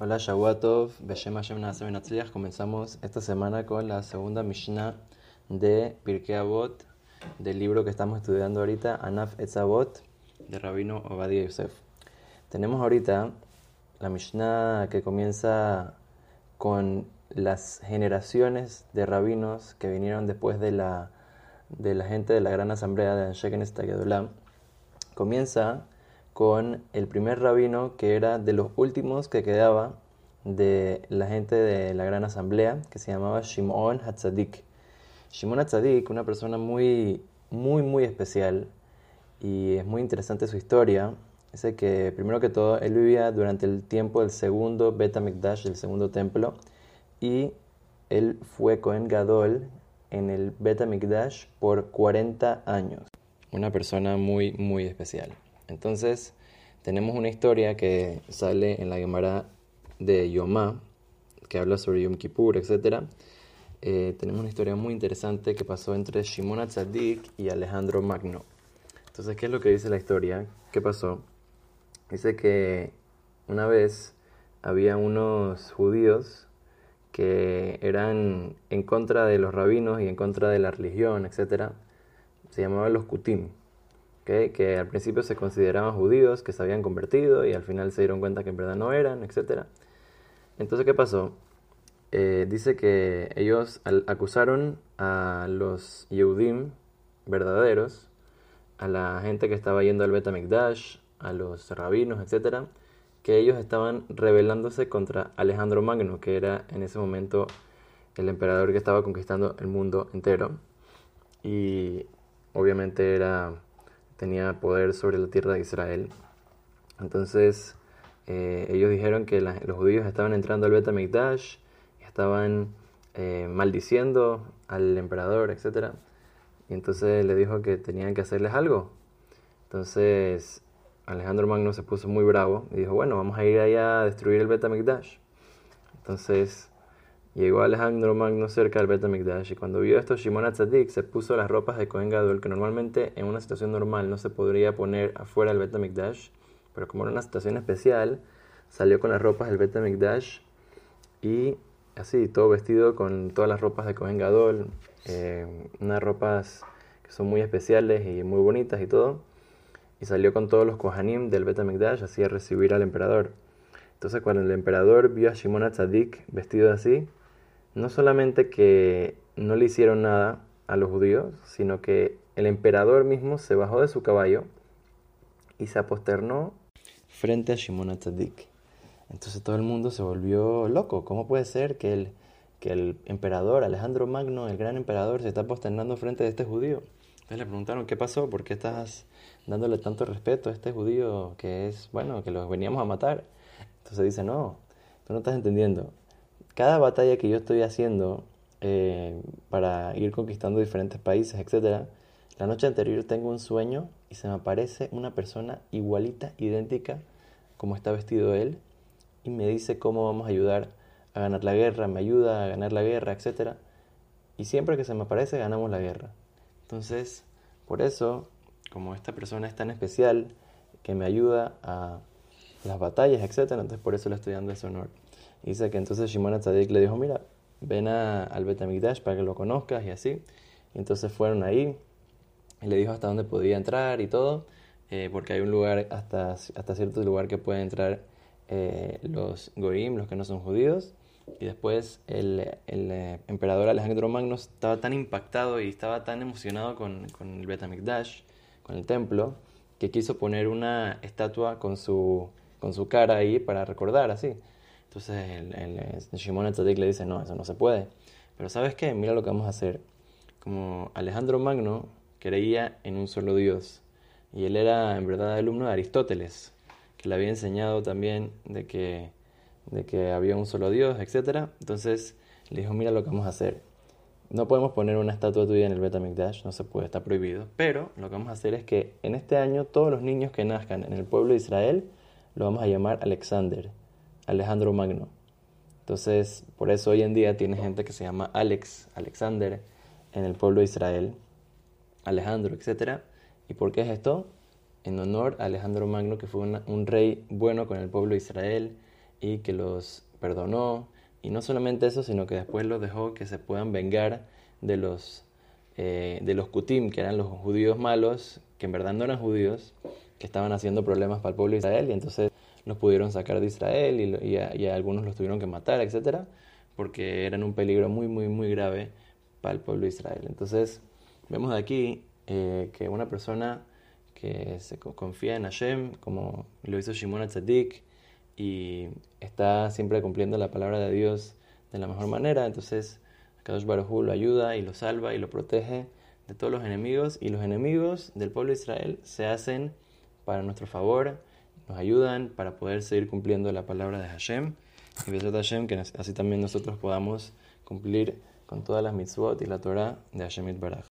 Hola Shavuatov, Beshem Hashem Naaseh Comenzamos esta semana con la segunda Mishnah de Pirkei Avot, del libro que estamos estudiando ahorita, Anaf Etzavot, de Rabino Ovadia Yosef. Tenemos ahorita la Mishnah que comienza con las generaciones de rabinos que vinieron después de la, de la gente de la gran asamblea de Ansheken Estagedolam. Comienza con el primer rabino que era de los últimos que quedaba de la gente de la gran asamblea, que se llamaba Shimon Hatzadik. Shimon Hatzadik, una persona muy, muy, muy especial, y es muy interesante su historia. Dice que, primero que todo, él vivía durante el tiempo del segundo Bet HaMikdash, el segundo templo, y él fue Cohen Gadol en el Bet HaMikdash por 40 años. Una persona muy, muy especial. Entonces, tenemos una historia que sale en la Gemara de Yomá, que habla sobre Yom Kippur, etc. Eh, tenemos una historia muy interesante que pasó entre Shimon Tzadik y Alejandro Magno. Entonces, ¿qué es lo que dice la historia? ¿Qué pasó? Dice que una vez había unos judíos que eran en contra de los rabinos y en contra de la religión, etc. Se llamaban los Kutim que al principio se consideraban judíos, que se habían convertido y al final se dieron cuenta que en verdad no eran, etc. Entonces, ¿qué pasó? Eh, dice que ellos acusaron a los Yehudim verdaderos, a la gente que estaba yendo al Betamikdash, a los rabinos, etc., que ellos estaban rebelándose contra Alejandro Magno, que era en ese momento el emperador que estaba conquistando el mundo entero. Y obviamente era tenía poder sobre la tierra de Israel. Entonces eh, ellos dijeron que los judíos estaban entrando al Bet y estaban eh, maldiciendo al emperador, etc. Y entonces le dijo que tenían que hacerles algo. Entonces Alejandro Magno se puso muy bravo y dijo, bueno, vamos a ir allá a destruir el Bet Entonces Llegó Alejandro Magno cerca del Betamikdash y cuando vio esto Shimon Atzadik se puso las ropas de Kohen Gadol que normalmente en una situación normal no se podría poner afuera del Betamikdash, pero como era una situación especial, salió con las ropas del Betamikdash y así, todo vestido con todas las ropas de Kohen Gadol, eh, unas ropas que son muy especiales y muy bonitas y todo, y salió con todos los Kohanim del Betamikdash así a recibir al emperador. Entonces cuando el emperador vio a Shimon Atzadik vestido así, no solamente que no le hicieron nada a los judíos, sino que el emperador mismo se bajó de su caballo y se aposternó frente a Shimon Atzadik. Entonces todo el mundo se volvió loco. ¿Cómo puede ser que el, que el emperador Alejandro Magno, el gran emperador, se está aposternando frente de este judío? Entonces le preguntaron, ¿qué pasó? ¿Por qué estás dándole tanto respeto a este judío que es, bueno, que los veníamos a matar? Entonces dice, no, tú no estás entendiendo cada batalla que yo estoy haciendo eh, para ir conquistando diferentes países, etc., la noche anterior tengo un sueño y se me aparece una persona igualita, idéntica, como está vestido él, y me dice cómo vamos a ayudar a ganar la guerra, me ayuda a ganar la guerra, etc. Y siempre que se me aparece, ganamos la guerra. Entonces, por eso, como esta persona es tan especial, que me ayuda a las batallas, etc., entonces por eso le estoy dando ese honor. Dice que entonces Shimon Atzadik le dijo, mira, ven a, al Betamigdash para que lo conozcas y así. Y entonces fueron ahí y le dijo hasta dónde podía entrar y todo, eh, porque hay un lugar, hasta, hasta cierto lugar que pueden entrar eh, los goim, los que no son judíos. Y después el, el eh, emperador Alejandro Magno estaba tan impactado y estaba tan emocionado con, con el Betamigdash, con el templo, que quiso poner una estatua con su, con su cara ahí para recordar así. Entonces el, el, Shimon le dice, no, eso no se puede. Pero ¿sabes qué? Mira lo que vamos a hacer. Como Alejandro Magno creía en un solo Dios, y él era en verdad alumno de Aristóteles, que le había enseñado también de que, de que había un solo Dios, etc. Entonces le dijo, mira lo que vamos a hacer. No podemos poner una estatua tuya en el Betamikdash, no se puede, está prohibido. Pero lo que vamos a hacer es que en este año todos los niños que nazcan en el pueblo de Israel lo vamos a llamar Alexander Alejandro Magno. Entonces, por eso hoy en día tiene gente que se llama Alex, Alexander, en el pueblo de Israel, Alejandro, etc. ¿Y por qué es esto? En honor a Alejandro Magno, que fue un rey bueno con el pueblo de Israel, y que los perdonó. Y no solamente eso, sino que después los dejó que se puedan vengar de los, eh, de los Kutim, que eran los judíos malos, que en verdad no eran judíos, que estaban haciendo problemas para el pueblo de Israel y entonces los pudieron sacar de Israel y, y, algunos los tuvieron que matar, etcétera, porque eran un peligro muy, muy, muy grave para el pueblo de Israel. Entonces, vemos aquí eh, que una persona que se confía en Hashem, como lo hizo Shimon Tzadik, y está siempre cumpliendo la palabra de Dios de la mejor manera, entonces Kadosh Baruj lo ayuda y lo salva y lo protege de todos los enemigos, y los enemigos del pueblo de Israel se hacen para nuestro favor, nos ayudan para poder seguir cumpliendo la palabra de Hashem, y de Hashem, que así también nosotros podamos cumplir con todas las mitzvot y la Torah de Hashem Baraj.